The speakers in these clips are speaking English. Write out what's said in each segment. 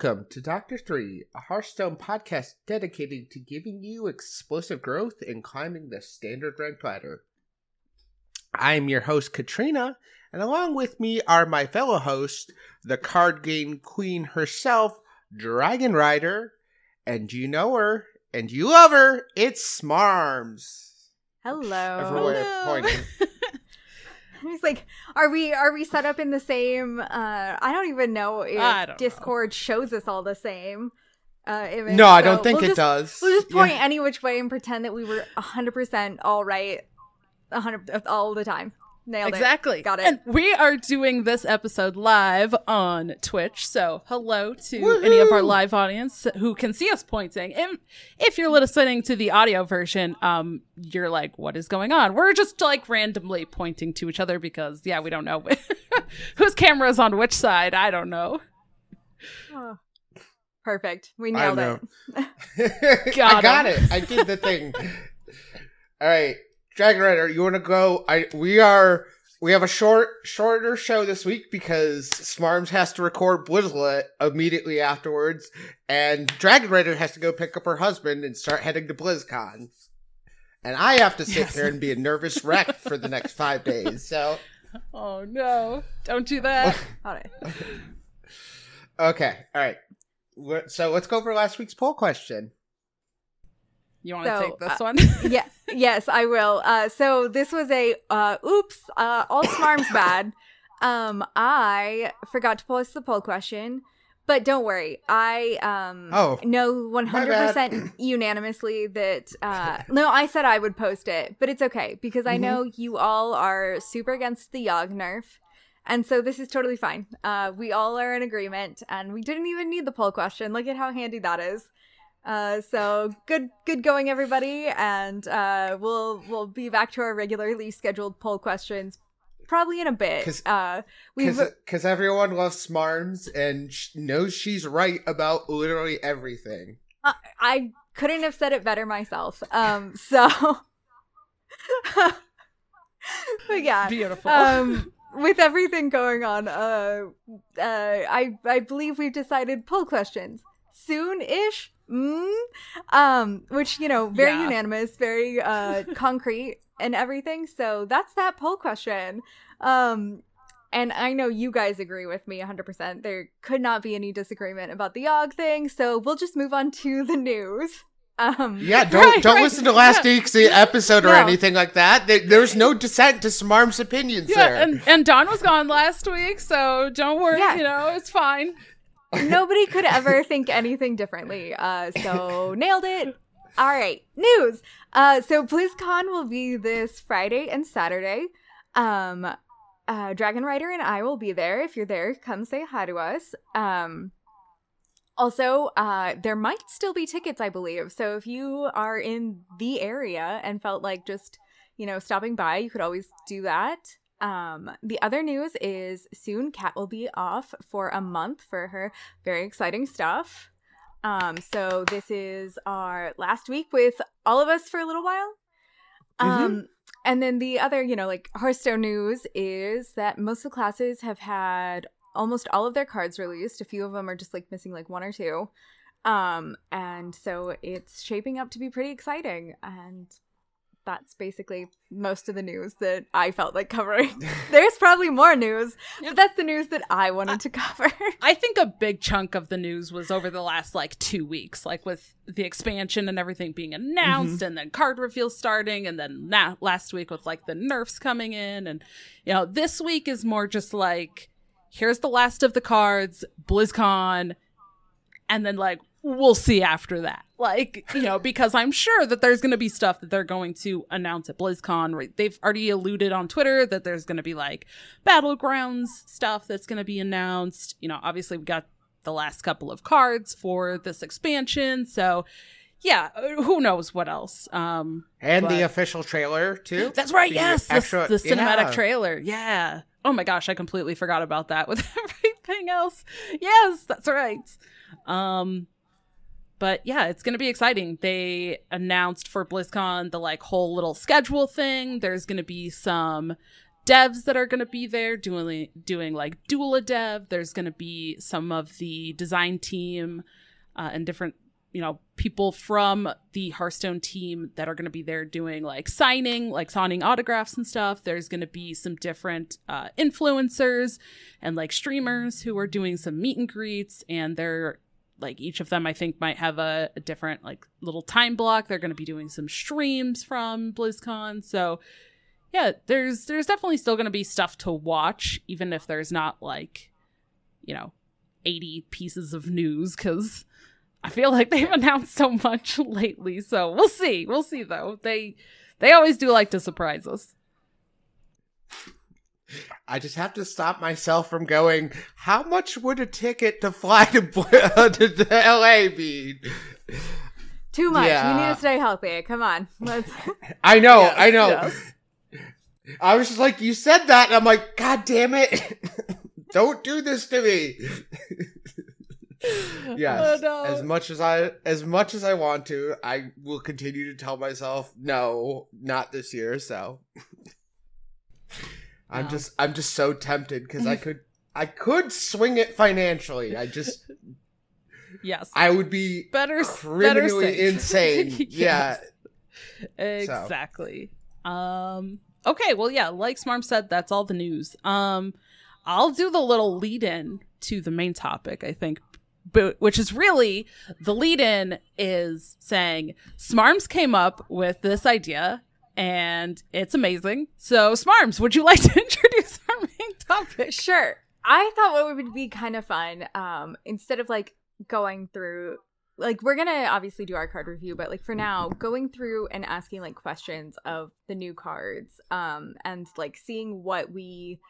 Welcome to Doctor Three, a Hearthstone podcast dedicated to giving you explosive growth and climbing the standard rank ladder. I'm your host, Katrina, and along with me are my fellow hosts, the card game queen herself, Dragon Rider, and you know her, and you love her, it's Smarms. Hello. Everywhere Hello. pointing. He's like, are we are we set up in the same? Uh, I don't even know if I don't know. Discord shows us all the same. Uh, image, No, I so don't think we'll it just, does. We'll just Yeah. point any which way and pretend that we were hundred percent all right, hundred all the time. Nailed exactly. it. Got it. And we are doing this episode live on Twitch. So hello to any of our live audience who can see us pointing. And if you're listening to the audio version, um, you're like, what is going on? We're just like randomly pointing to each other because yeah, we don't know whose camera is on which side. I don't know. Oh. Perfect. We nailed know. it. Got I got him. it. I did the thing. All right, Dragon Rider, you want to go? I we are we have a short shorter show this week because Smarms has to record Blizzlet immediately afterwards, and Dragon Rider has to go pick up her husband and start heading to BlizzCon. And I have to sit Yes. here and be a nervous wreck for the next five days. So Oh no! Don't do that. Got it. okay, all right. So let's go over last week's poll question. You want to So, take this uh, one? yeah yes i will. Uh so this was a uh oops uh all smarms bad. Um i forgot to post the poll question but don't worry. I um Oh, know 100% unanimously that uh no i said i would post it but it's okay because i Mhm. know you all are super against the Yogg nerf and so this is totally fine. Uh we all are in agreement and we didn't even need the poll question. Look at how handy that is uh, so good, good going, everybody, and uh, we'll we'll be back to our regularly scheduled poll questions probably in a bit. 'Cause- Uh, Because everyone loves Smarms and sh- knows she's right about literally everything. I, I couldn't have said it better myself. Um, so, but yeah, Beautiful. um, with everything going on, uh, uh, I I believe we've decided poll questions soon ish. Mm? Um, which you know, very Yeah. unanimous, very uh concrete and everything. So that's that poll question. Um, and I know you guys agree with me 100%. There could not be any disagreement about the Yogg thing. So we'll just move on to the news. Um, Yeah, don't Right, don't right. listen to last Yeah. week's episode or No. anything like that. There- There's no dissent to Smarm's opinions yeah, there. and and Don was gone last week, so don't worry. Yeah. You know, it's fine. Nobody could ever think anything differently. Uh, so nailed it. All right, news. Uh, so BlizzCon will be this Friday and Saturday. Um, uh, Dragon Rider and I will be there. If you're there, come say hi to us. Um, also, uh, there might still be tickets, I believe. So if you are in the area and felt like just, you know, stopping by, you could always do that. Um, the other news is soon Kat will be off for a month for her very exciting stuff. Um, so this is our last week with all of us for a little while. Um, and then the other, you know, like Hearthstone news is that most of the classes have had almost all of their cards released. A few of them are just like missing like one or two. Um, and so it's shaping up to be pretty exciting. And that's basically most of the news that I felt like covering. There's probably more news, but that's the news that I wanted to cover. I think a big chunk of the news was over the last like two weeks, like with the expansion and everything being announced, mm-hmm. and then card reveals starting, and then na- last week with like the nerfs coming in, and you know this week is more just like here's the last of the cards, BlizzCon, and then like we'll see after that. Like, you know, because I'm sure that there's going to be stuff that they're going to announce at BlizzCon. Right? They've already alluded on Twitter that there's going to be like battlegrounds stuff that's going to be announced. You know, obviously we got the last couple of cards for this expansion, so yeah, uh, who knows what else. Um and but- the official trailer too. that's right. The Yes, the, the cinematic yeah. trailer. Yeah. Oh my gosh, I completely forgot about that with everything else. Yes, that's right. Um, but yeah, it's gonna be exciting. They announced for BlizzCon the like whole little schedule thing. There's gonna be some devs that are going to be there doing doing like Duel a Dev. There's going to be some of the design team uh, and different you know people from the Hearthstone team that are going to be there doing like signing, like signing autographs and stuff. There's going to be some different uh, influencers and like streamers who are doing some meet and greets, and they're like each of them I think might have a, a different like little time block. They're going to be doing some streams from BlizzCon, so yeah, there's there's definitely still going to be stuff to watch, even if there's not like, you know, 80 pieces of news because I feel like they've announced so much lately. So we'll see. We'll see though. They they always do like to surprise us. I just have to stop myself from going. How much would a ticket to fly to, uh, to, to LA be? Too much. Yeah. You need to stay healthy. Come on. Let's... I know. Yes, I know. Yes. I was just like, you said that, and I'm like, God damn it! Don't do this to me. yes. Oh, no. As much as I as much as I want to, I will continue to tell myself, no, not this year. So I'm no. just I'm just so tempted because I could I could swing it financially. I just yes, I would be better criminally better insane. yes. Yeah, exactly. So. Um Okay, well, yeah, like Smarm said, that's all the news. Um, I'll do the little lead in to the main topic, I think, but which is really the lead in is saying Smarms came up with this idea and it's amazing. So, Smarms, would you like to introduce our main topic? Sure. I thought what would be kind of fun, um, instead of like going through like we're gonna obviously do our card review but like for now going through and asking like questions of the new cards um and like seeing what we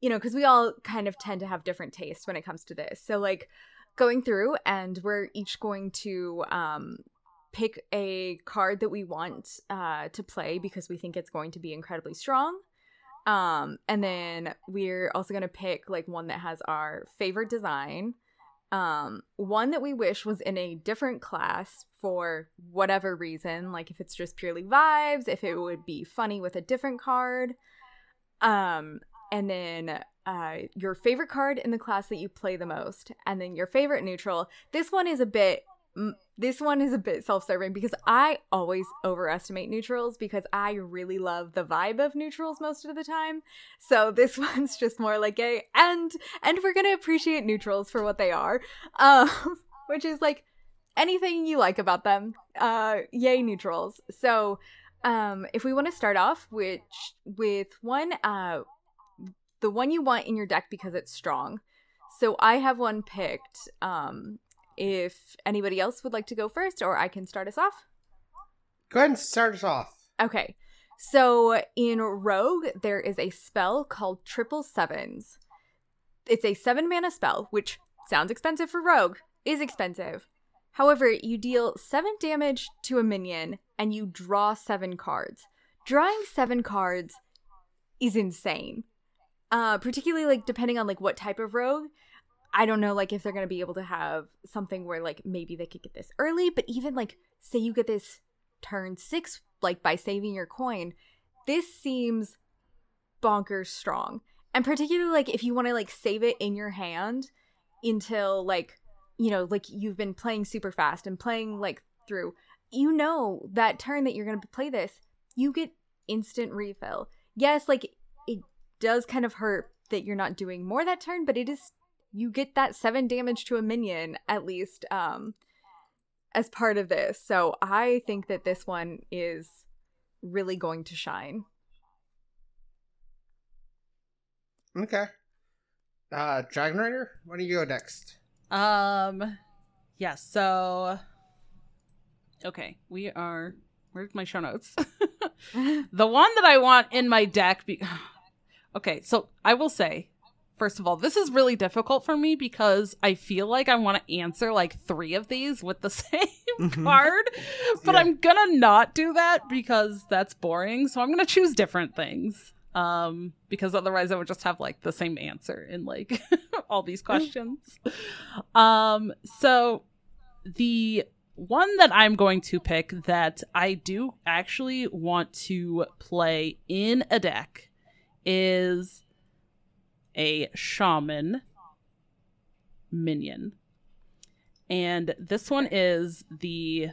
you know because we all kind of tend to have different tastes when it comes to this so like going through and we're each going to um pick a card that we want uh to play because we think it's going to be incredibly strong um and then we're also going to pick like one that has our favorite design um, one that we wish was in a different class for whatever reason, like if it's just purely vibes, if it would be funny with a different card. Um, and then uh, your favorite card in the class that you play the most, and then your favorite neutral. This one is a bit this one is a bit self-serving because I always overestimate neutrals because I really love the vibe of neutrals most of the time. So this one's just more like a and and we're gonna appreciate neutrals for what they are, um, which is like anything you like about them. Uh, yay neutrals. So um, if we want to start off which with one uh, the one you want in your deck because it's strong. So I have one picked. Um, if anybody else would like to go first, or I can start us off. Go ahead and start us off. Okay. So in Rogue, there is a spell called Triple Sevens. It's a seven mana spell, which sounds expensive for Rogue, is expensive. However, you deal seven damage to a minion and you draw seven cards. Drawing seven cards is insane. Uh, particularly like depending on like what type of rogue. I don't know like if they're going to be able to have something where like maybe they could get this early, but even like say you get this turn 6 like by saving your coin, this seems bonkers strong. And particularly like if you want to like save it in your hand until like you know like you've been playing super fast and playing like through you know that turn that you're going to play this, you get instant refill. Yes, like it does kind of hurt that you're not doing more that turn, but it is you get that seven damage to a minion at least um as part of this. So I think that this one is really going to shine. Okay. Uh Dragon Rider, why don't you go next? Um yes, yeah, so Okay, we are where's my show notes? the one that I want in my deck be- Okay, so I will say First of all, this is really difficult for me because I feel like I want to answer like three of these with the same mm-hmm. card, but yeah. I'm gonna not do that because that's boring. So I'm gonna choose different things. Um, because otherwise I would just have like the same answer in like all these questions. um, so the one that I'm going to pick that I do actually want to play in a deck is a shaman minion. And this one is the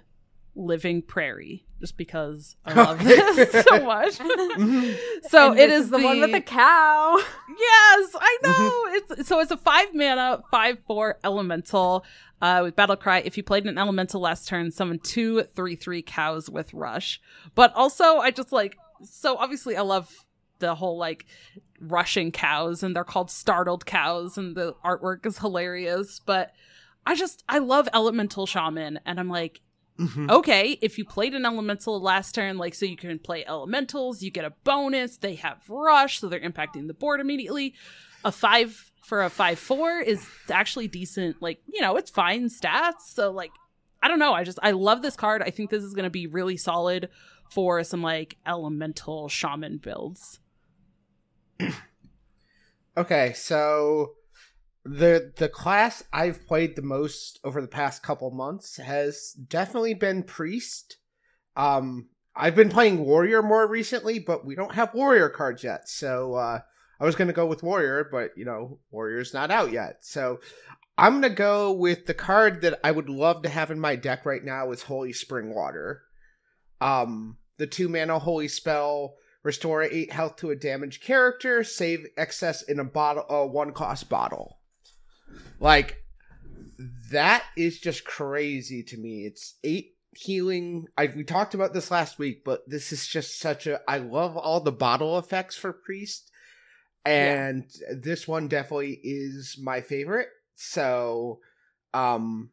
living prairie, just because I love this so much. so And it this is the, one with the cow. Yes, I know. It's so it's a five mana, five four elemental uh, with battlecry. If you played an elemental last turn, summon two three three cows with rush. But also, I just like so obviously I love the whole like rushing cows, and they're called startled cows, and the artwork is hilarious. But I just I love elemental shaman, and I'm like Mhm. okay, if you played an elemental last turn, like so you can play elementals, you get a bonus. They have rush, so they're impacting the board immediately. A five for a five four is actually decent. Like you know, it's fine stats. So like, I don't know. I just I love this card. I think this is gonna be really solid for some like elemental shaman builds. Okay, so the the class I've played the most over the past couple months has definitely been priest. Um I've been playing warrior more recently, but we don't have warrior cards yet. So uh I was going to go with warrior, but you know, warrior's not out yet. So I'm going to go with the card that I would love to have in my deck right now is Holy Springwater. Um the 2 mana holy spell restore 8 health to a damaged character, save excess in a bottle a one cost bottle. Like that is just crazy to me. It's 8 healing. I we talked about this last week, but this is just such a I love all the bottle effects for priest and this one definitely is my favorite. So um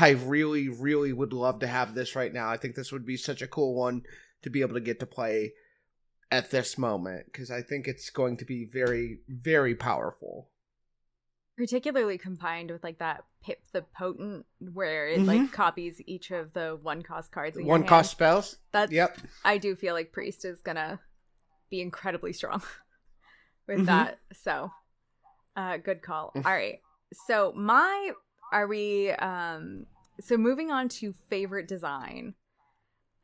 I really really would love to have this right now. I think this would be such a cool one to be able to get to play at this moment because I think it's going to be very, very powerful. particularly combined with like that pip the potent where it Mhm. like copies each of the one cost cards One cost spells. that's Yep. i do feel like priest is gonna be incredibly strong with Mhm. that so uh good call Mm. all right so my are we um so moving on to favorite design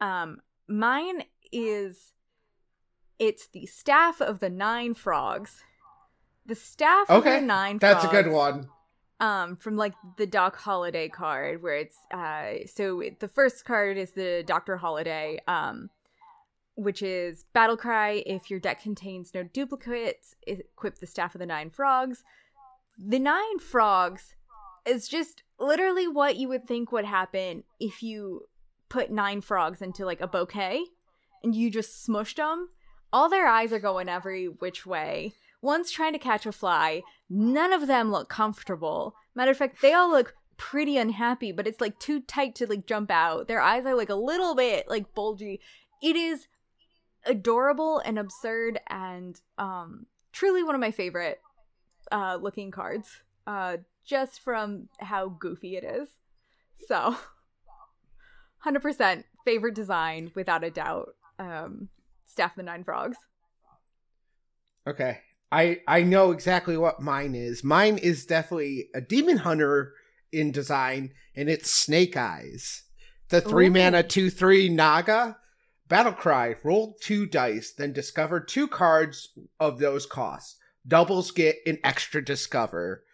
um mine is it's the staff of the nine frogs. The staff of the nine That's a good one. um from like the doc holiday card where it's uh so the first card is the Dr. Holli'dae um which is battlecry if your deck contains no duplicates equip the staff of the nine frogs. The nine frogs is just literally what you would think would happen if you put nine frogs into like a bouquet and you just smushed them all their eyes are going every which way. One's trying to catch a fly. None of them look comfortable. Matter of fact they all look pretty unhappy but it's like too tight to like jump out. Their eyes are like a little bit like bulgy. It is adorable and absurd and um truly one of my favorite uh looking cards uh just from how goofy it is. So 100% favorite design without a doubt. Um staff the nine frogs Okay. I I know exactly what mine is. Mine is definitely a demon hunter in design, and it's Snake Eyes. The three Ooh. mana two three Naga battlecry. Roll two dice, then discover two cards of those costs. Doubles get an extra discover.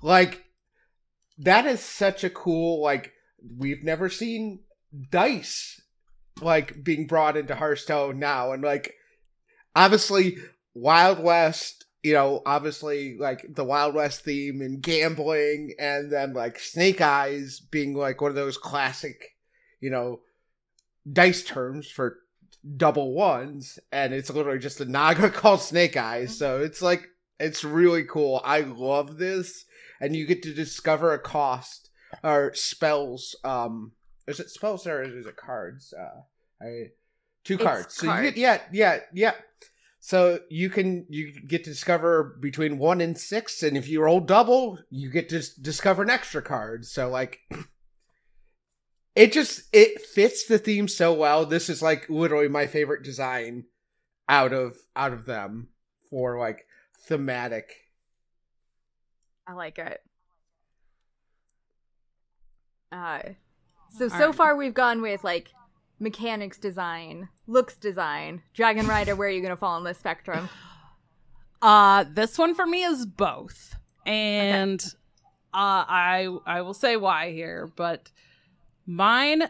Like that is such a cool like we've never seen dice like being brought into Hearthstone now, and like obviously Wild West, you know, obviously like the Wild West theme and gambling, and then like Snake Eyes being like one of those classic, you know, dice terms for double ones, and it's literally just a Naga called Snake Eyes. So it's like it's really cool. I love this, and you get to discover a cost or spells. Um, is it spells or is it cards? Uh, I two It's cards. So you get yeah, yeah, yeah. So you can you get to discover between one and six, and if you roll double, you get to discover an extra card. So like, it just it fits the theme so well. This is like literally my favorite design out of out of them for like thematic. I like it. Uh, so All so right. far we've gone with like mechanics design, looks design, Dragon Rider. Where are you gonna fall on the spectrum? Uh this one for me is both. And uh I I will say why here, but mine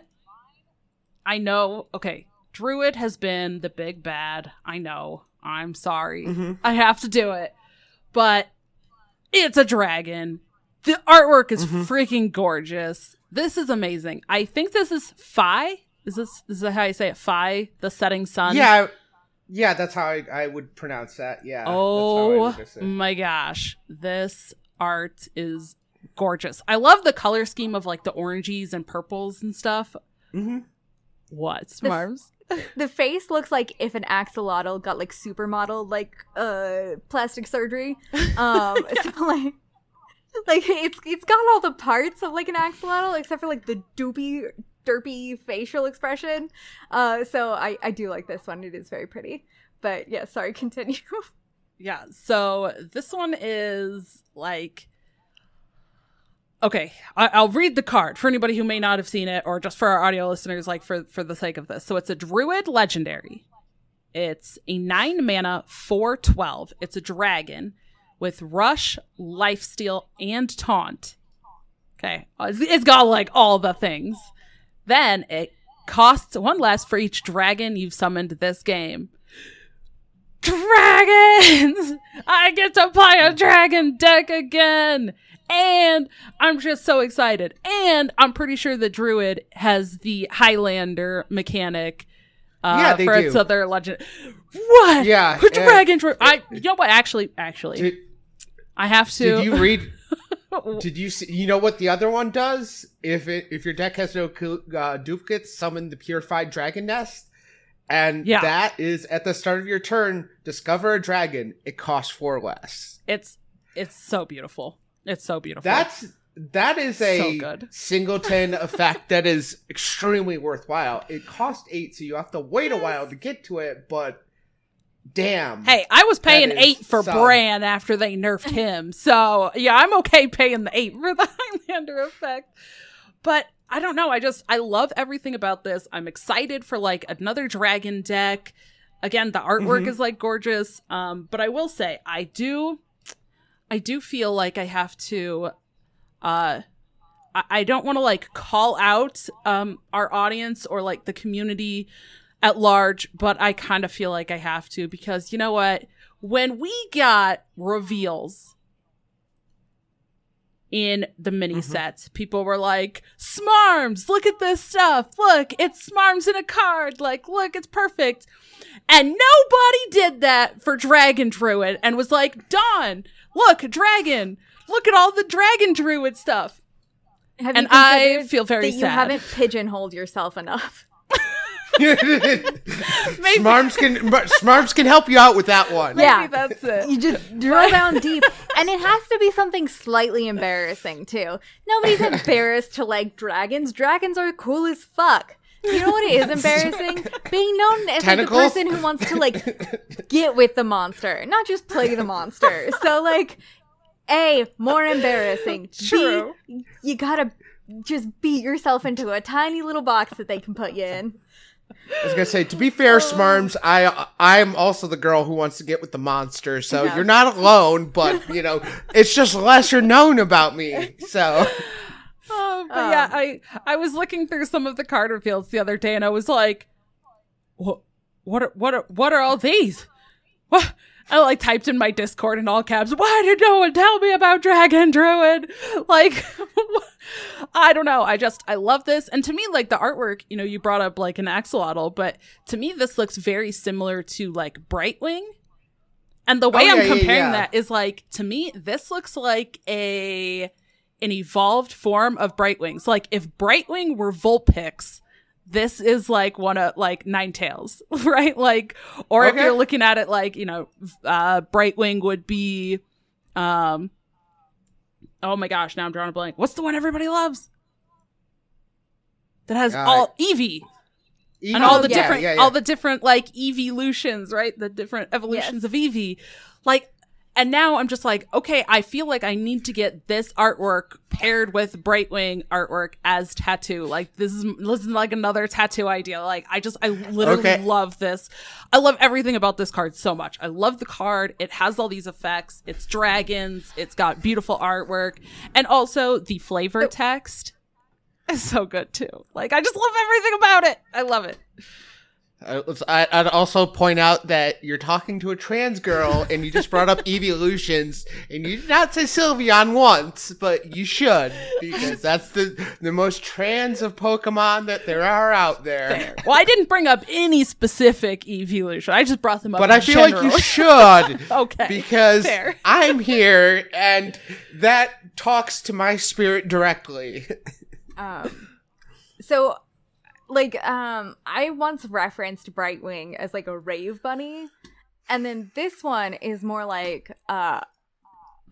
I know okay, Druid has been the big bad. I know. I'm sorry. Mhm. I have to do it. But it's a dragon. The artwork is Mhm. freaking gorgeous. This is amazing. I think this is Fye. Is this is that how you say it? Fye, the setting sun. Yeah, yeah, that's how I, I would pronounce that. Yeah. that's how I Oh would just say. my gosh. This art is gorgeous. I love the color scheme of like the oranges and purples and stuff. Mhm. What, Smarms? The face looks like if an axolotl got like supermodel like uh plastic surgery. Um so like like it's it's got all the parts of like an axolotl except for like the doopy derpy facial expression. Uh so I I do like this one. It is very pretty. But yeah, sorry, continue. Yeah, so this one is like okay I- i'll read the card for anybody who may not have seen it or just for our audio listeners like for for the sake of this so it's a druid legendary it's a 9 mana 412 it's a dragon with rush lifesteal and taunt. Okay it's- got like all the things. Then it costs one less for each dragon you've summoned this game. Dragons! I get to play a dragon deck again! And i'm just so excited. And i'm pretty sure the druid has the highlander mechanic uh, Yeah, they for its other legend what? Yeah, dragon Dru- i you know what actually actually i have to did you read? Did you see? You know what the other one does? If it if your deck has no uh, duplicates, summon the purified dragon nest, and Yeah. that is at the start of your turn. Discover a dragon. It costs four less. it's it's so beautiful it's so beautiful That's that is So a good. singleton effect that is extremely worthwhile. It costs eight, so you have to wait a while to get to it. But damn, Hey, I was paying eight for solid. Brann after they nerfed him. So, yeah, I'm okay paying the eight for the Highlander effect. But I don't know. I just, I love everything about this. I'm excited for like another dragon deck. Again, the artwork Mhm. is like gorgeous. Um, but I will say, I do, I do feel like I have to, uh, I, I don't want to like call out um our audience or like the community at large, but I kind of feel like I have to because you know what? When we got reveals in the mini Mhm. sets, people were like, Smarms, look at this stuff. Look, it's Smarms in a card. Like, look, it's perfect. And nobody did that for Dragon Druid and was like, Dawn, look, dragon. Look at all the Dragon Druid stuff. Have And I feel very that you haven't pigeonholed yourself enough. Smarms can Smarms can help you out with that one. Maybe Yeah. that's it. You just drill down deep, and it has to be something slightly embarrassing too. Nobody's embarrassed to like dragons. Dragons are cool as fuck. You know what is embarrassing? Being known as like, the person who wants to like get with the monster, not just play the monster. So like, a more embarrassing. B, True. you gotta just beat yourself into a tiny little box that they can put you in. I was gonna say, to be fair, Smarms, I I'm also the girl who wants to get with the monster, so you're not alone. But you know, it's just lesser known about me. So Oh, but Um, yeah, I I was looking through some of the card reveals the other day, and I was like, "What? What? Are, what? Are, what are all these? What?" I like typed in my Discord in all caps. Why did no one tell me about Dragon Druid? Like, I don't know. I just I love this, and to me, like the artwork. You know, you brought up like an axolotl, but to me, this looks very similar to like Brightwing. And the way Oh, yeah, I'm yeah, comparing yeah. that is like to me, this looks like a an evolved form of Brightwings. Like if Brightwing were Vulpix, this is like one of like Ninetales right? Like, or if you're looking at it like you know, uh, Brightwing would be, um, oh my gosh, now I'm drawing a blank. What's the one everybody loves? That has Uh, all Eevee and all the yeah, different, yeah, yeah. all the different like Eevee evolutions, right? The different evolutions of Eevee, like. And now I'm just like, okay, I feel like I need to get this artwork paired with Brightwing artwork as tattoo. Like this is this is like another tattoo idea. Like I just I literally Okay. love this. I love everything about this card so much. I love the card. It has all these effects. It's dragons. It's got beautiful artwork, and also the flavor oh. text is so good too. Like I just love everything about it. I love it. Uh, let's- I, I'd also point out that you're talking to a trans girl, and you just brought up evolutions, and you did not say Sylveon once, but you should because that's the the most trans of Pokemon that there are out there. Fair. Well, I didn't bring up any specific evolution. I just brought them up. But in I feel like you should Okay, because fair. I'm here, and that talks to my spirit directly. Um, so, like, um, I once referenced Brightwing as like a rave bunny, and then this one is more like uh,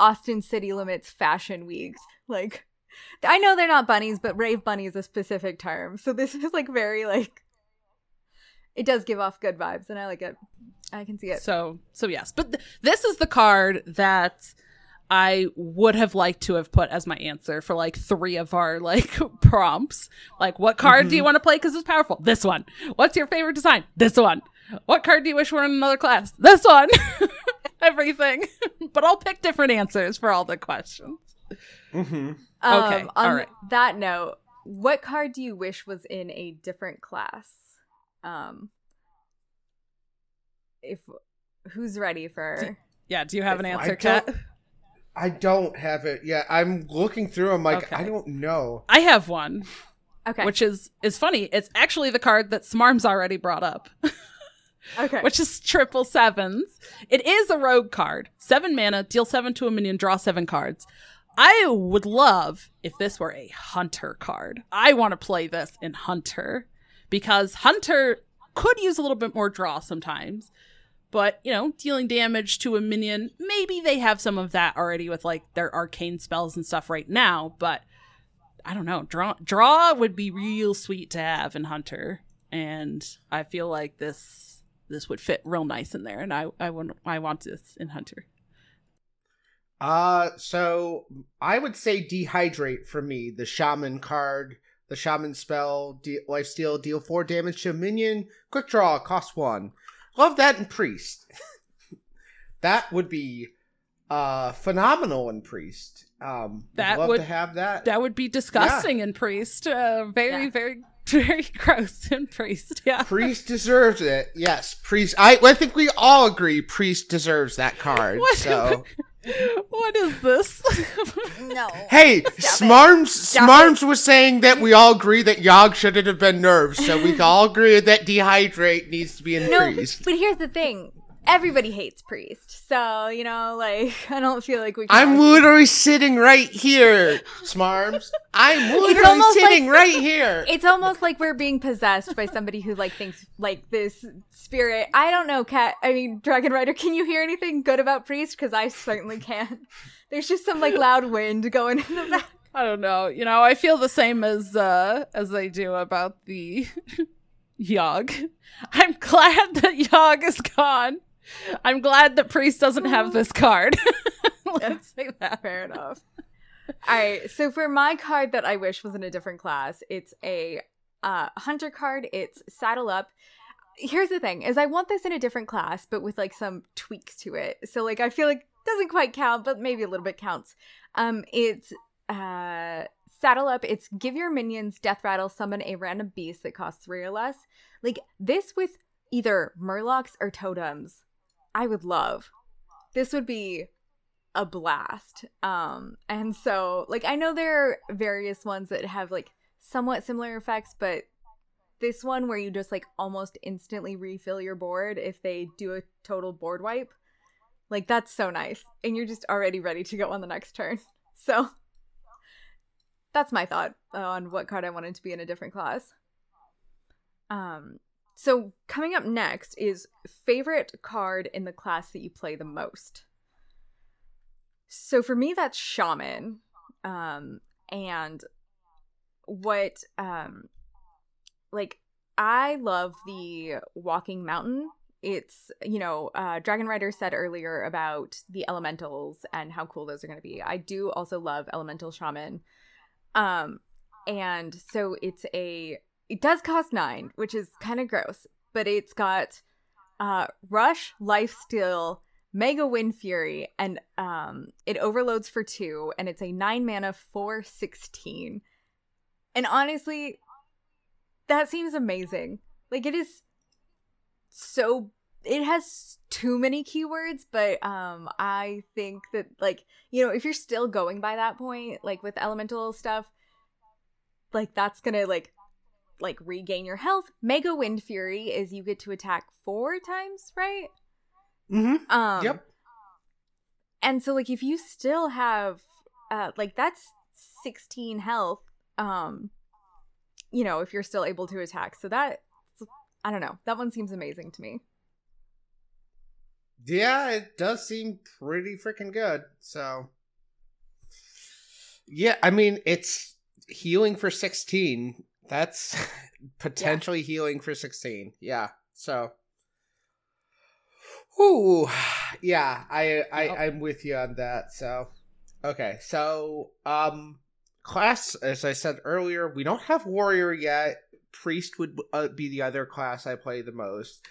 Austin City Limits Fashion Week. Like, I know they're not bunnies, but rave bunny is a specific term. So this is like very like, it does give off good vibes, and I like it. I can see it. So, so yes, but th- this is the card that I would have liked to have put as my answer for like three of our like prompts. Like, what card do you want to play because it's powerful? This one. What's your favorite design? This one. What card do you wish were in another class? This one. Everything. but I'll pick different answers for all the questions. hmm Um, Okay, On all right. that note, what card do you wish was in a different class? Um, if who's ready for? Yeah. Do you have an answer, Kat? I don't have it yet. I'm looking through. I'm like, Okay. I don't know. I have one. Okay, which is is funny. It's actually the card that Smarms already brought up, okay, which is triple sevens. It is a rogue card. Seven mana, deal seven to a minion, draw seven cards. I would love if this were a hunter card. I want to play this in hunter because hunter could use a little bit more draw sometimes. But, you know, dealing damage to a minion, maybe they have some of that already with like their arcane spells and stuff right now, but I don't know. Draw draw would be real sweet to have in Hunter, and I feel like this this would fit real nice in there. And I I want I want this in Hunter. Uh, so I would say dehydrate for me. The shaman card, the shaman spell, de- lifesteal, deal four damage to a minion. Quickdraw, cost one. Love that in priest. that would be uh phenomenal in priest. Um, would That love would- to have that. That would be disgusting in Priest. Uh, very Yeah. very very gross in Priest. Yeah. Priest deserves it. Yes, priest. I I think we all agree priest deserves that card. What? So what is this? no. hey, Stop it. Smarms Stop Smarms was saying that we all agree that Yogg shouldn't have been nerfed, so we all agree that dehydrate needs to be increased. No, but here's the thing: everybody hates priest, so you know, like I don't feel like we. Can I'm argue. literally sitting right here, Smarms. I'm literally almost sitting right here. It's almost like we're being possessed by somebody who like thinks like this spirit. I don't know, Kat. I mean, Dragon Rider. Can you hear anything good about Priest? Because I certainly can't. There's just some like loud wind going in the back. I don't know. You know, I feel the same as uh as I do about the Yogg. I'm glad that Yogg is gone. I'm glad that Priest doesn't have this card. Let's say that. Fair enough. All right. So for my card that I wish was in a different class, it's a uh, hunter card. It's saddle up. Here's the thing: is I want this in a different class, but with like some tweaks to it. So like I feel like it doesn't quite count, but maybe a little bit counts. Um, it's uh saddle up. It's give your minions deathrattle, summon a random beast that costs three or less. Like this with either murlocs or totems, I would love. This would be a blast. Um, and so like I know there are various ones that have like somewhat similar effects, but this one where you just like almost instantly refill your board if they do a total board wipe, like that's so nice, and you're just already ready to go on the next turn. So that's my thought on what card I wanted to be in a different class. Um, so coming up next is favorite card in the class that you play the most. So for me, that's shaman. Um, and what, um, like, I love the walking mountain it's you know uh, dragon rider said earlier about the elementals and how cool those are going to be i do also love elemental shaman um and so it's a it does cost nine which is kind of gross but it's got uh rush lifesteal mega wind fury and um it overloads for two and it's a nine mana for 16 and honestly that seems amazing. Like it is so it has too many keywords but um i think that like you know if you're still going by that point like with elemental stuff like that's gonna like like regain your health mega-windfury is you get to attack four times right Mm-hmm. um Yep. and so like if you still have uh like that's 16 health um you know if you're still able to attack so that i don't know that one seems amazing to me Yeah, it does seem pretty freaking good. So, yeah, I mean, it's healing for 16. That's potentially healing for 16. Yeah. So, ooh, yeah, I, I, Yep. I'm with you on that. So, okay. So, um, class, as I said earlier, we don't have warrior yet. Priest would uh, be the other class I play the most.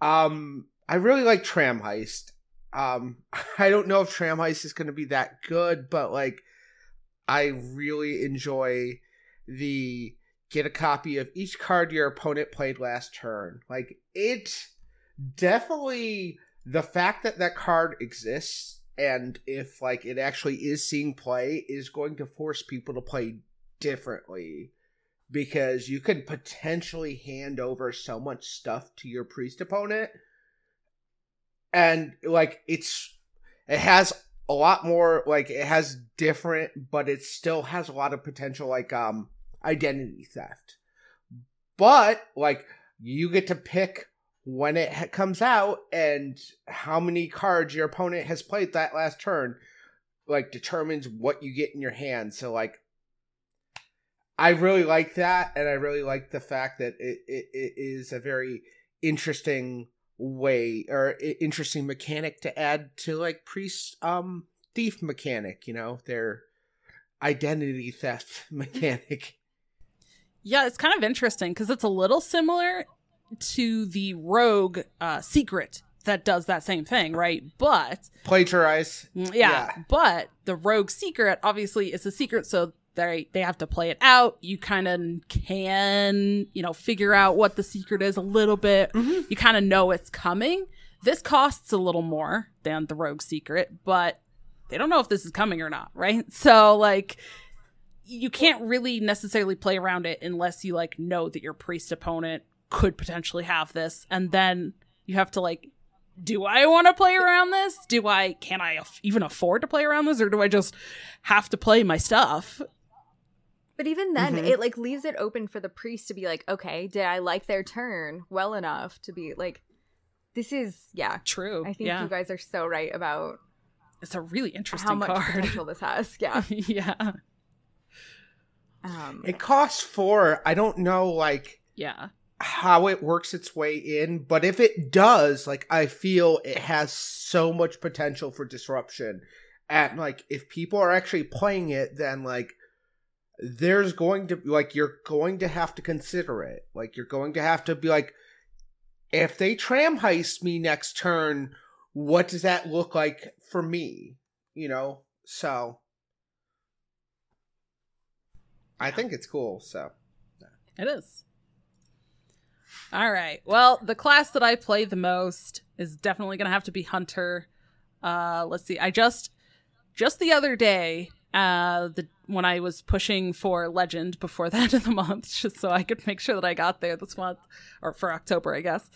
Um, I really like Tram Heist. Um, I don't know if Tram Heist is going to be that good, but like, I really enjoy the get a copy of each card your opponent played last turn. Like, it definitely the fact that that card exists and if like it actually is seeing play is going to force people to play differently because you can potentially hand over so much stuff to your priest opponent and like it's it has a lot more like it has different but it still has a lot of potential like um identity theft. But like you get to pick when it comes out and how many cards your opponent has played that last turn like determines what you get in your hand. So like i really like that and i really like the fact that it, it, it is a very interesting way or interesting mechanic to add to like priest um thief mechanic you know their identity theft mechanic Yeah, it's kind of interesting because it's a little similar to the rogue uh, secret that does that same thing, right? But plagiarize yeah, Yeah. but the rogue secret obviously is a secret, so they they have to play it out. You kind of can you know figure out what the secret is a little bit. You kind of know it's coming. This costs a little more than the rogue secret, but they don't know if this is coming or not, right? So like you can't really necessarily play around it unless you like know that your priest opponent could potentially have this and then you have to like do I want to play around this? Do I can I aff- even afford to play around this or do I just have to play my stuff? But even then, Mhm. it like leaves it open for the priest to be like, okay, did I like their turn well enough to be like, this is yeah. True. I think yeah. you guys are so right about it's a really interesting how much card. potential this has. Yeah. yeah. Um, it costs four i don't know like Yeah. how it works its way in, but if it does, like I feel it has so much potential for disruption. And like if people are actually playing it, then like there's going to like you're going to have to consider it. Like you're going to have to be like if they tram heist me next turn, what does that look like for me? You know? So I think it's cool, so It is. All right. Well, the class that I play the most is definitely going to have to be Hunter. Uh let's see. I just just the other day uh the when I was pushing for legend before the end of the month just so I could make sure that I got there this month or for October, I guess.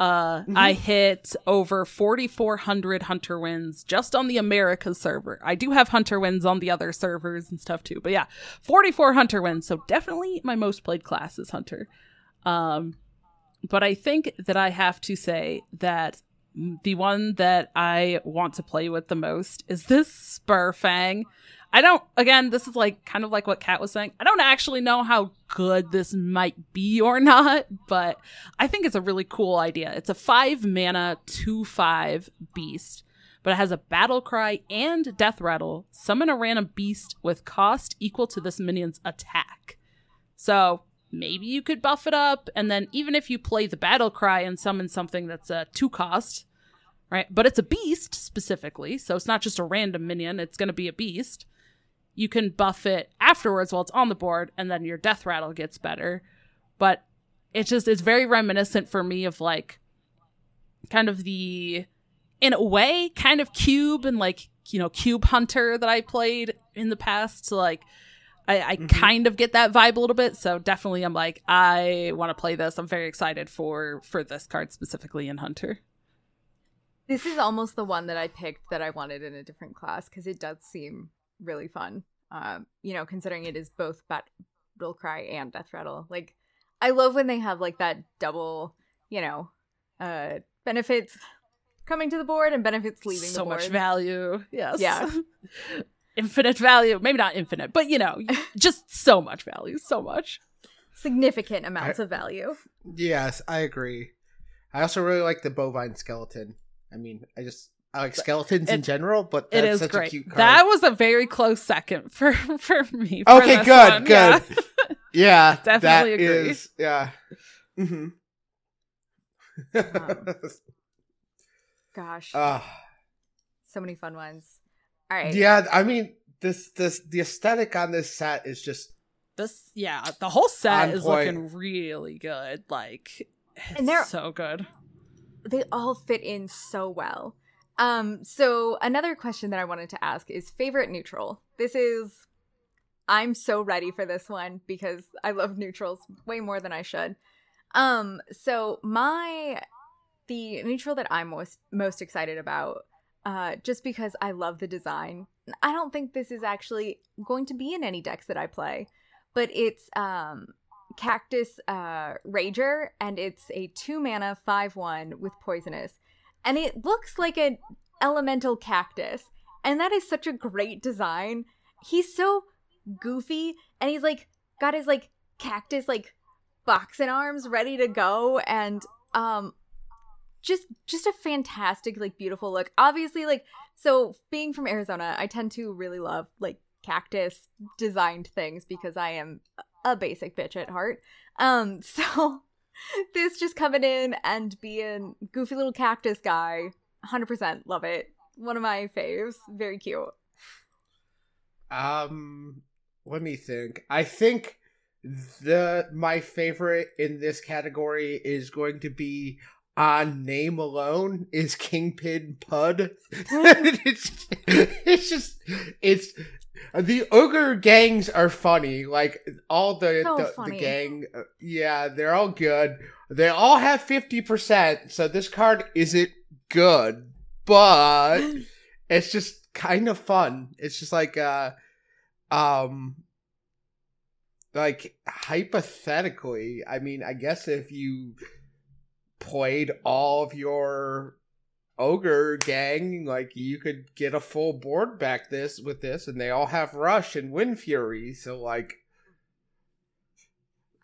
Uh I hit over 4400 hunter wins just on the America server. I do have hunter wins on the other servers and stuff too. But yeah, 44 hunter wins. So definitely my most played class is hunter. Um but I think that I have to say that the one that I want to play with the most is this Spurfang. I don't, again, this is like kind of like what Kat was saying. I don't actually know how good this might be or not, but I think it's a really cool idea. It's a five mana, two five beast, but it has a battlecry and deathrattle. Summon a random beast with cost equal to this minion's attack. So maybe you could buff it up, and then even if you play the battlecry and summon something that's a two cost, right? But it's a beast specifically, so it's not just a random minion, it's going to be a beast. You can buff it afterwards while it's on the board, and then your deathrattle gets better. But it just it's very reminiscent for me of like kind of the in a way kind of cube and like you know cube hunter that I played in the past. So like I, I mm-hmm. kind of get that vibe a little bit. So definitely I'm like I want to play this. I'm very excited for for this card specifically in Hunter. This is almost the one that I picked that I wanted in a different class because it does seem really fun. Um, you know, considering it is both Battlecry and Deathrattle. Like, I love when they have like that double, you know, uh, benefits coming to the board and benefits leaving so the board. much value. Yes. Yeah. infinite value. Maybe not infinite, but you know, just so much value. So much. Significant amounts I, of value. Yes, I agree. I also really like the bovine skeleton. I mean, I just I like skeletons it, in general, but it is great. That was a very close second for for me. For okay, good, one. good. Yeah, yeah definitely agree. Is, yeah. Mm-hmm. um, gosh, uh, so many fun ones. All right. Yeah, I mean, this this the aesthetic on this set is just this. Yeah, the whole set is point. looking really good. Like, and they're so good they all fit in so well. Um, so another question that I wanted to ask is favorite neutral. This is I'm so ready for this one because I love neutrals way more than I should. Um, so my the neutral that I'm most most excited about, uh, just because I love the design. I don't think this is actually going to be in any decks that I play, but it's um Cactus uh, Rager, and it's a two mana five one with poisonous, and it looks like an elemental cactus, and that is such a great design. He's so goofy, and he's like got his like cactus like boxing arms ready to go, and um, just just a fantastic like beautiful look. Obviously, like so being from Arizona, I tend to really love like cactus designed things because I am a basic bitch at heart. Um, so this just coming in and being goofy little cactus guy, 100% love it. One of my faves. Very cute. Um, let me think. I think the my favorite in this category is going to be on name alone is Kingpin Pud. it's, it's just it's the ogre gangs are funny. Like all the so the, the, gang, yeah, they're all good. They all have fifty percent, so this card isn't good, but it's just kind of fun. It's just like uh, um, like hypothetically, I mean, I guess if you played all of your ogre gang like you could get a full board back this with this and they all have rush and windfury so like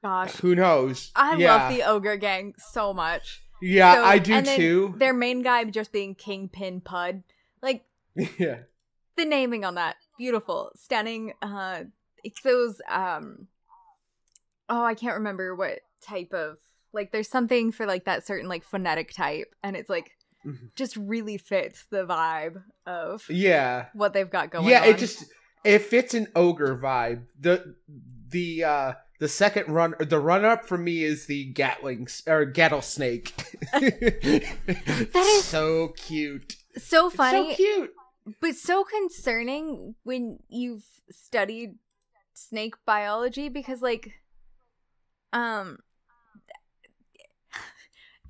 gosh. who knows? I yeah. love the ogre gang so much. Yeah so, i do too. their main guy just being kingpin pud. Like yeah. the naming on that beautiful. Stunning uh it's those um oh i can't remember what type of like there's something for like that certain like phonetic type and it's like Mm-hmm. just really fits the vibe of yeah. what they've got going yeah on. it just it fits an ogre vibe. The the uh the second run the run up for me is the gatling or gattlesnake. That is so cute. so funny so cute. but so concerning when you've studied snake biology because like um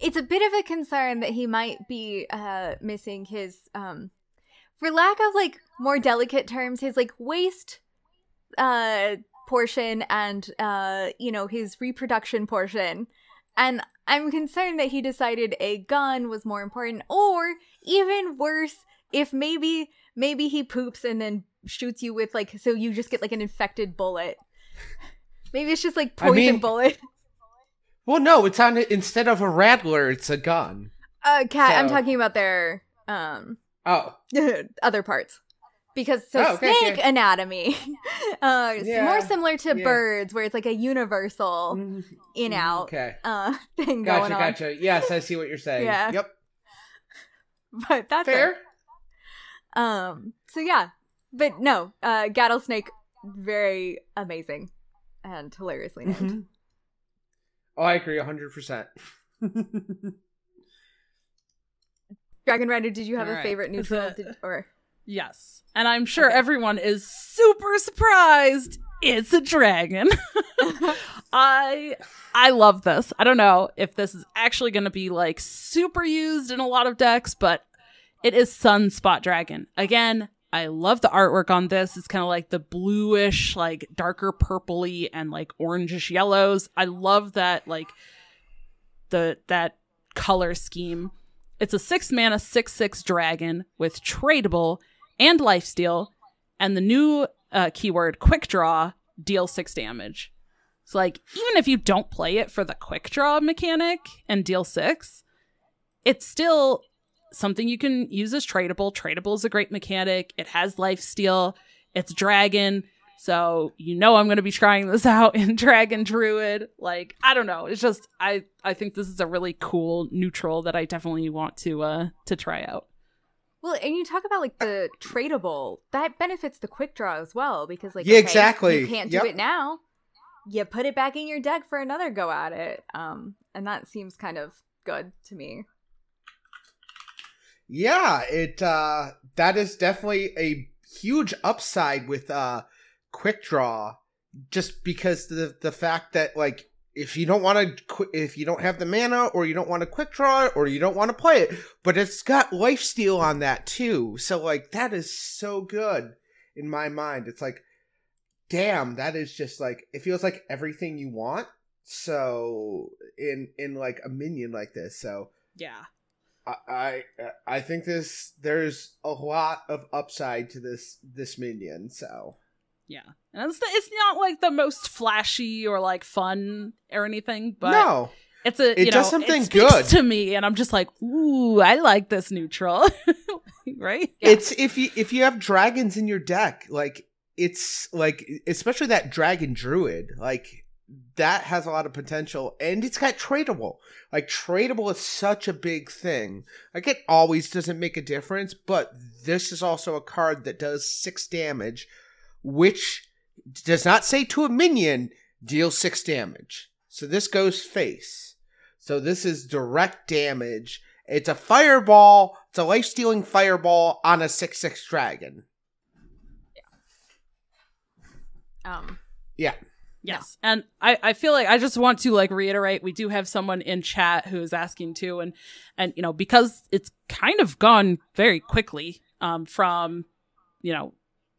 it's a bit of a concern that he might be uh missing his um for lack of like more delicate terms his like waist uh portion and uh you know his reproduction portion and i'm concerned that he decided a gun was more important or even worse if maybe maybe he poops and then shoots you with like so you just get like an infected bullet. Maybe it's just like I poison mean- bullet. Well, no, it's on instead of a rattler, it's a gun. Uh, Kat. I'm talking about their um Oh, other parts because so Oh, okay, snake okay. anatomy uh Yeah, more similar to yeah. birds where it's like a universal Mm, in mm, out Okay, uh thing gotcha, going on gotcha. gotcha. Yes, I see what you're saying. Yeah. Yep, but that's fair. it. um so yeah but no uh Gattlesnake very amazing and hilariously named Mhm. Oh, I agree, hundred percent. Dragon Rider did you have All a right. favorite Is neutral it- Did- or Yes. And I'm sure Okay. everyone is super surprised. It's a dragon. I I love this. I don't know if this is actually going to be like super used in a lot of decks, but it is Sunspot Dragon. Again, I love the artwork on this. It's kind of like the bluish, like darker purpley and like orangish yellows. I love that like the that color scheme. It's a six mana six six dragon with tradable and lifesteal, and the new uh, keyword Quickdraw deal six damage. So like even if you don't play it for the Quickdraw mechanic and deal six, it's still something you can use as tradable. Tradable is a great mechanic. It has lifesteal. It's dragon. So you know I'm going to be trying this out in Dragon Druid. Like I don't know, it's just I I think this is a really cool neutral that I definitely want to uh to try out. well and you talk about like the tradable that benefits the Quickdraw as well because like Yeah, okay, exactly. you can't Yep. do it now you put it back in your deck for another go at it um and that seems kind of good to me Yeah, it uh that is definitely a huge upside with uh Quickdraw just because the the fact that like if you don't want to if you don't have the mana or you don't want to Quickdraw or you don't want to play it but it's got lifesteal on that too so like that is so good in my mind it's like damn that is just like it feels like everything you want so in in like a minion like this so Yeah. I I uh, I think this there's a lot of upside to this this minion. So Yeah. And it's it's not like the most flashy or like fun or anything, but no, it's a It you does know, something it good. to me and I'm just like, "Ooh, I like this neutral." right? Yeah. it's if you if you have dragons in your deck, like it's like especially that dragon druid, like that has a lot of potential, and it's got tradable. Like tradable is such a big thing. Like it always doesn't make a difference, but this is also a card that does six damage, which does not say to a minion deal six damage. So this goes face. So this is direct damage. It's a fireball. It's a life stealing fireball on a six six dragon. um Yeah. Yes. And I, I feel like I just want to like reiterate we do have someone in chat who is asking too and and you know because it's kind of gone very quickly um from you know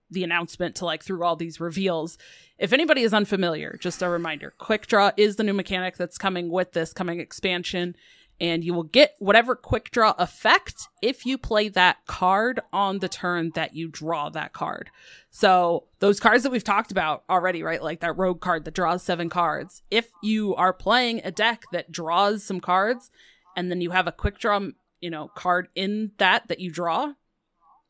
the announcement to like through all these reveals. If anybody is unfamiliar, just a reminder, Quickdraw is the new mechanic that's coming with this coming expansion and you will get whatever Quickdraw effect if you play that card on the turn that you draw that card. So those cards that we've talked about already, right? Like that rogue card that draws seven cards. If you are playing a deck that draws some cards and then you have a Quickdraw, you know, card in that that you draw,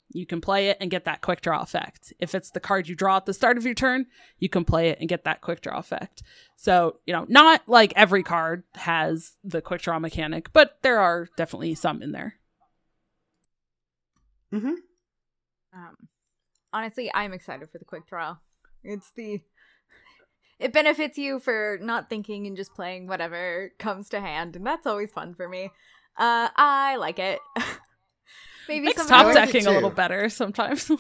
you can play it and get that Quickdraw effect. If it's the card you draw at the start of your turn, you can play it and get that Quickdraw effect. So, you know, not like every card has the Quickdraw mechanic, but there are definitely some in there. Mm-hmm. um honestly i'm excited for the Quickdraw it's the it benefits you for not thinking and just playing whatever comes to hand and that's always fun for me uh i like it maybe some top I like it decking a little better sometimes.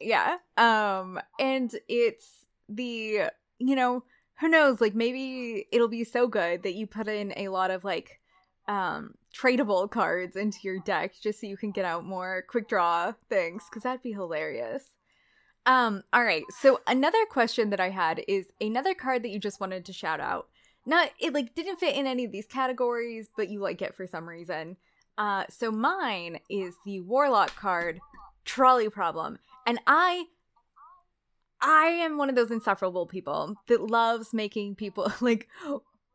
yeah um and it's the you know who knows like maybe it'll be so good that you put in a lot of like um tradable cards into your deck just so you can get out more Quickdraw things because that'd be hilarious. Um all right so another question that i had is another card that you just wanted to shout out. Not it like didn't fit in any of these categories but you like it for some reason uh so mine is the warlock card trolley problem and i I am one of those insufferable people that loves making people like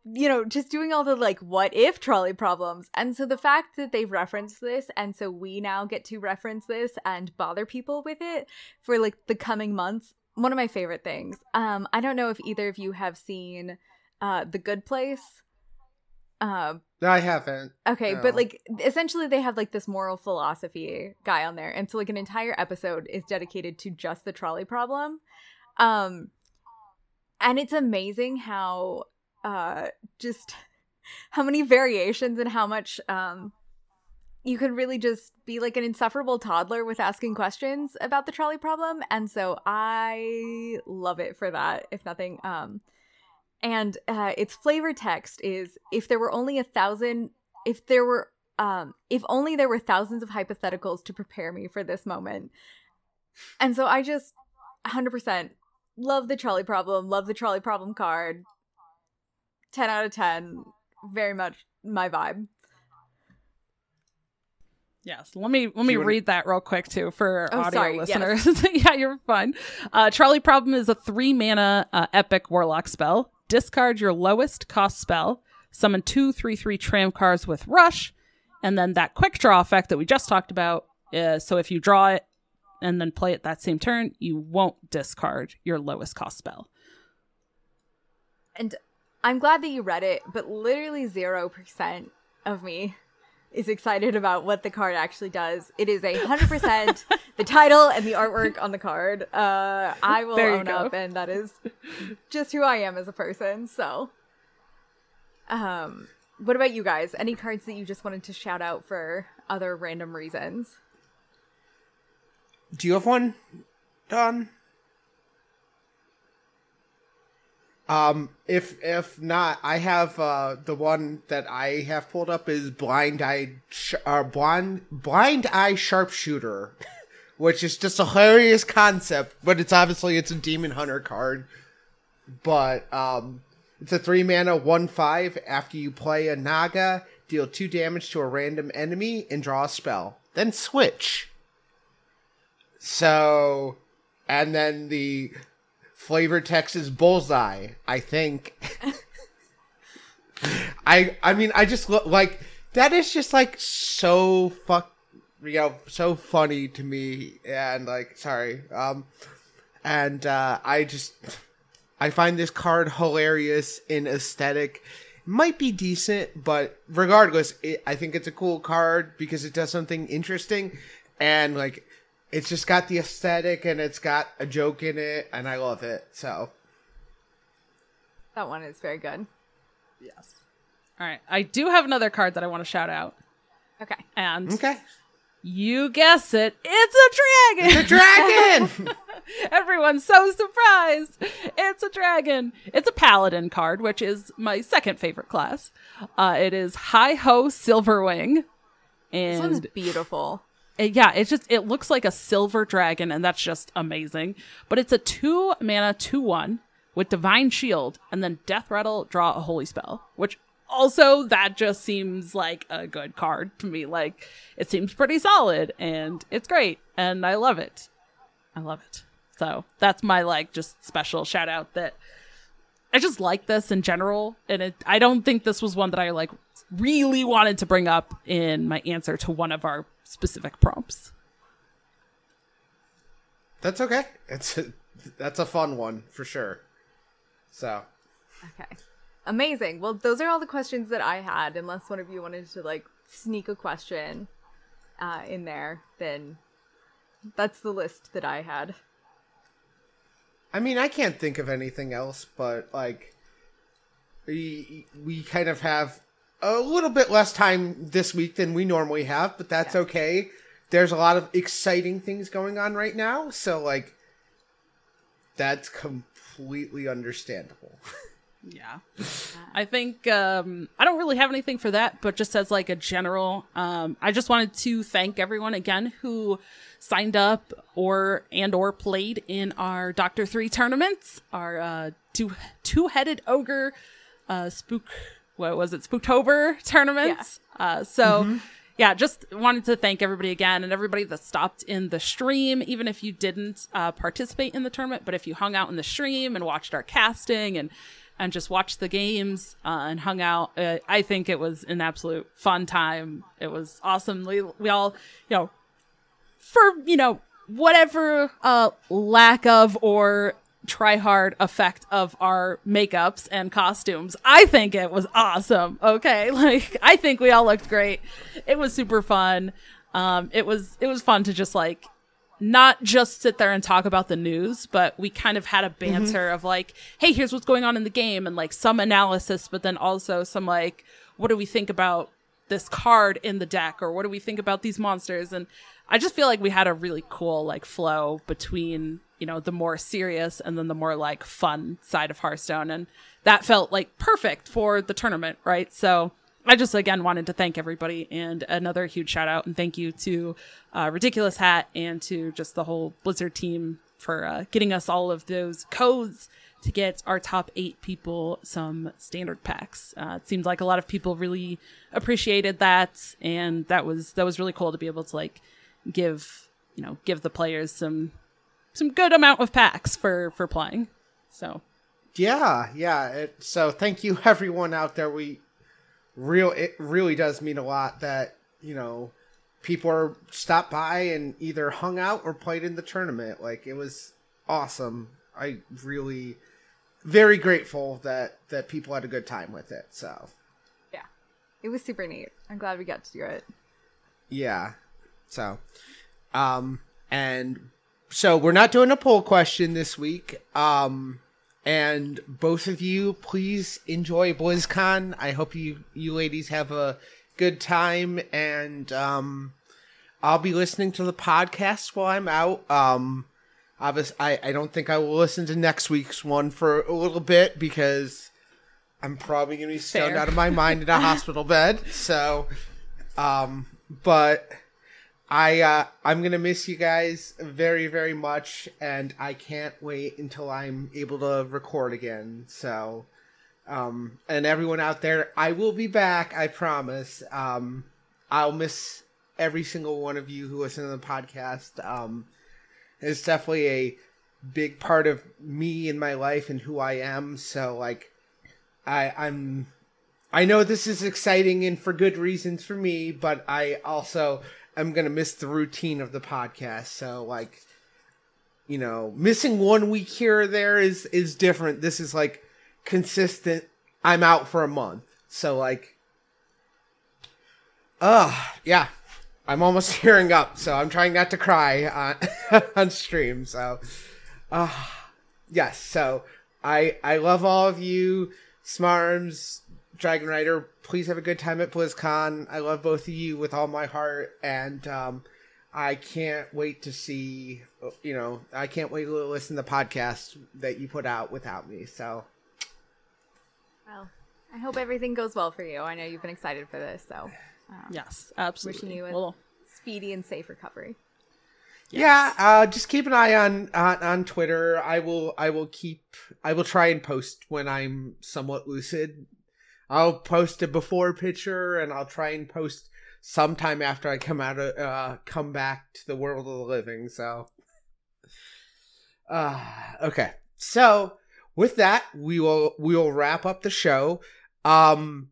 you know, just doing all the like what if trolley problems. And so the fact that they've referenced this and so we now get to reference this and bother people with it for like the coming months, one of my favorite things. Um I don't know if either of you have seen uh The Good Place. Uh I haven't. Okay, No. but like essentially they have like this moral philosophy guy on there. And so like an entire episode is dedicated to just the trolley problem. Um and it's amazing how uh just how many variations and how much um you can really just be like an insufferable toddler with asking questions about the trolley problem and so i love it for that if nothing um and uh its flavor text is if there were only a thousand if there were um if only there were thousands of hypotheticals to prepare me for this moment and so i just 100% love the trolley problem love the trolley problem card 10 out of 10 very much my vibe Yes, let me let me you wanna- read that real quick too for Oh, audio sorry, yes. listeners. yeah, you're fine. Uh, Trolley Problem is a three mana uh, epic warlock spell. Discard your lowest cost spell. Summon two three three tram cars with rush, and then that Quickdraw effect that we just talked about. Uh, so if you draw it and then play it that same turn, you won't discard your lowest cost spell. and i'm glad that you read it but literally 0% of me is excited about what the card actually does. It is a 100% the title and the artwork on the card. Uh i will own go. up and that is just who i am as a person so. Um what about you guys? Any cards that you just wanted to shout out for other random reasons? Do you have one, Don? Um, if if not, I have uh the one that I have pulled up is blind eye, sh- uh, blind Blindeye Sharpshooter, which is just a hilarious concept. But it's obviously it's a demon hunter card, but um, it's a three mana one five. After you play a naga, deal two damage to a random enemy and draw a spell. Then switch. So, and then the flavor Texas bullseye. I think. I I mean I just look like that is just like so fuck you know so funny to me and like sorry um and uh I just I find this card hilarious in aesthetic might be decent but regardless it, I think it's a cool card because it does something interesting and like it's just got the aesthetic and it's got a joke in it and I love it so that one is very good Yes. All right, I do have another card that I want to shout out, okay and okay you guess it, it's a dragon. the dragon Everyone's so surprised. It's a dragon. It's a paladin card, which is my second favorite class. Uh, it is Hi Ho Silverwing. And this one's And beautiful it- yeah, it just it looks like a silver dragon, and that's just amazing. But it's a two mana two one with divine shield, and then deathrattle draw a holy spell, which also that just seems like a good card to me. Like it seems pretty solid, and it's great, and I love it. I love it. So that's my like just special shout out that I just like this in general, and it. I don't think this was one that I like really wanted to bring up in my answer to one of our specific prompts. That's okay. It's a, that's a fun one for sure. So Okay. Amazing. Well, those are all the questions that I had. Unless one of you wanted to like sneak a question uh, in there, then that's the list that I had. I mean, I can't think of anything else, but like we we kind of have a little bit less time this week than we normally have, but that's Yeah. okay. There's a lot of exciting things going on right now, so like that's completely understandable. Yeah. I think um I don't really have anything for that, but just as like a general, um I just wanted to thank everyone again who signed up or and or played in our Doctor 3 tournaments, our uh two two-headed ogre uh spook what was it? Spooktober tournaments. Uh so yeah, just wanted to thank everybody again and everybody that stopped in the stream, even if you didn't uh, participate in the tournament, but if you hung out in the stream and watched our casting and and just watched the games uh, and hung out. Uh, I think it was an absolute fun time. It was awesome. We, we all, you know, for, you know, whatever uh, lack of or try hard effect of our makeups and costumes. I think it was awesome. Okay. Like I think we all looked great. It was super fun. Um it was it was fun to just like not just sit there and talk about the news, but we kind of had a banter mm-hmm. of like, hey, here's what's going on in the game and like some analysis, but then also some like, what do we think about this card in the deck or what do we think about these monsters? And I just feel like we had a really cool like flow between, you know, the more serious and then the more like fun side of Hearthstone. And that felt like perfect for the tournament, right? So I just again wanted to thank everybody and another huge shout out and thank you to uh, Ridiculous Hat and to just the whole Blizzard team for uh, getting us all of those codes to get our top eight people some standard packs. Uh, it seemed like a lot of people really appreciated that, and that was that was really cool to be able to like give you know give the players some some good amount of packs for for playing. So. Yeah, yeah. It, so thank you everyone out there. We real it really does mean a lot that you know people are stopped by and either hung out or played in the tournament. Like it was awesome. I really very grateful that that people had a good time with it so. Yeah. It was super neat. I'm glad we got to do it. Yeah so um and so we're not doing a poll question this week um and both of you, please enjoy BlizzCon. I hope you you ladies have a good time, and um, I'll be listening to the podcast while I'm out. Um, obviously, I I don't think I will listen to next week's one for a little bit because I'm probably gonna be stoned Fair. out of my mind in a hospital bed. So, um, but I uh, I'm gonna miss you guys very very much, and I can't wait until I'm able to record again. So, um, and everyone out there, I will be back. I promise. Um, I'll miss every single one of you who listen to the podcast. Um, it's definitely a big part of me and my life and who I am. So like, I I'm I know this is exciting and for good reasons for me, but I also I'm gonna miss the routine of the podcast. So like, you know, missing one week here or there is is different. This is like consistent. I'm out for a month, so like, uh yeah, I'm almost tearing up. So I'm trying not to cry on on stream. So, uh yes. So I I love all of you, Smarms, Dragon Rider, please have a good time at BlizzCon. I love both of you with all my heart, and um, I can't wait to see. You know, I can't wait to listen to the podcast that you put out without me. So, well, I hope everything goes well for you. I know you've been excited for this, so um, yes, absolutely. Wishing you a well, speedy and safe recovery. Yes. Yeah, uh, just keep an eye on, on on Twitter. I will I will keep I will try and post when I'm somewhat lucid I'll post a before picture and I'll try and post sometime after I come out of uh come back to the world of the living. So uh okay. So with that, we will we will wrap up the show. Um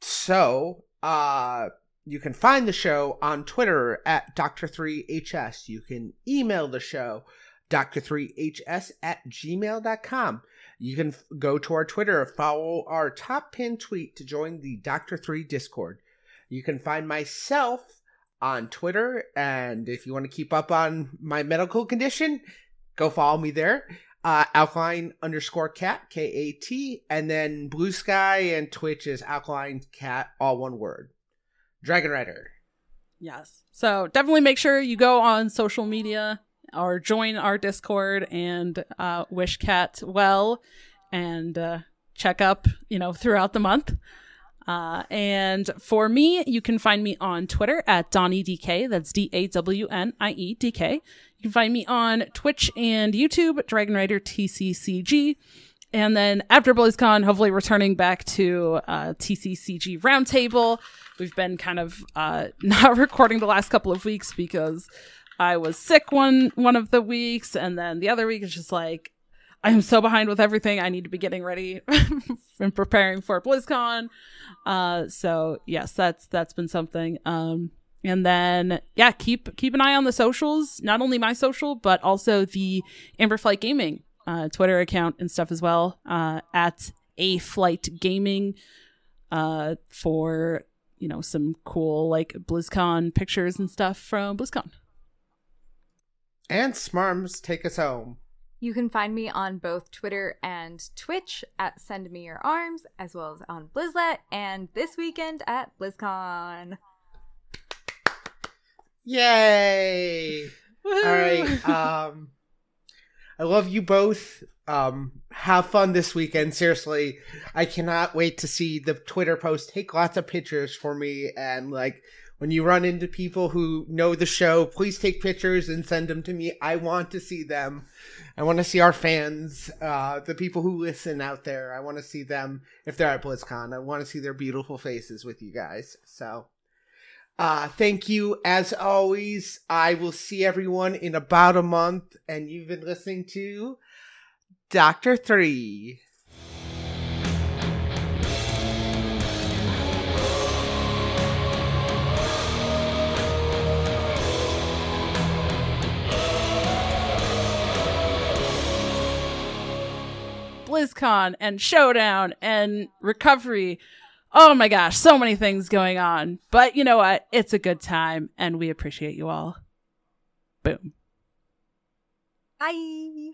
so uh you can find the show on Twitter at Dr3HS. You can email the show Dr3HS at gmail.com. You can f- go to our Twitter, follow our top pinned tweet to join the Doctor 3 Discord. You can find myself on Twitter, and if you want to keep up on my medical condition, go follow me there. Uh, alkaline underscore Kat, K A T, and then Bluesky and Twitch is alkaline Kat, all one word. Dragon Rider. Yes. So definitely make sure you go on social media or join our Discord and uh, wish Kat well and uh, check up, you know, throughout the month. Uh, and for me, you can find me on Twitter at DawnieDK. That's D A W N I E D K. You can find me on Twitch and YouTube, Dragon Rider TCCG. and then after BlizzCon, hopefully returning back to uh, TCCG Roundtable. We've been kind of uh, not recording the last couple of weeks because I was sick one one of the weeks, and then the other week it's just like I am so behind with everything. I need to be getting ready and preparing for BlizzCon. Uh, so yes, that's that's been something. Um, and then yeah, keep keep an eye on the socials, not only my social, but also the Amberflight Gaming uh, Twitter account and stuff as well. Uh, at a flight gaming, uh, for you know some cool like BlizzCon pictures and stuff from BlizzCon. And Smarms, take us home. You can find me on both Twitter and Twitch at Send Me Your Arms, as well as on Blizzlet, and this weekend at BlizzCon. Yay! All right. Um, I love you both. Um, have fun this weekend. Seriously, I cannot wait to see the Twitter post. Take lots of pictures for me and like when you run into people who know the show, please take pictures and send them to me. I want to see them. I want to see our fans, uh, the people who listen out there. I want to see them if they're at BlizzCon. I want to see their beautiful faces with you guys. So, uh, thank you as always. I will see everyone in about a month. And you've been listening to Doctor Three. BlizzCon and Showdown and Recovery. Oh my gosh, so many things going on. But you know what? It's a good time and we appreciate you all. Boom. Bye.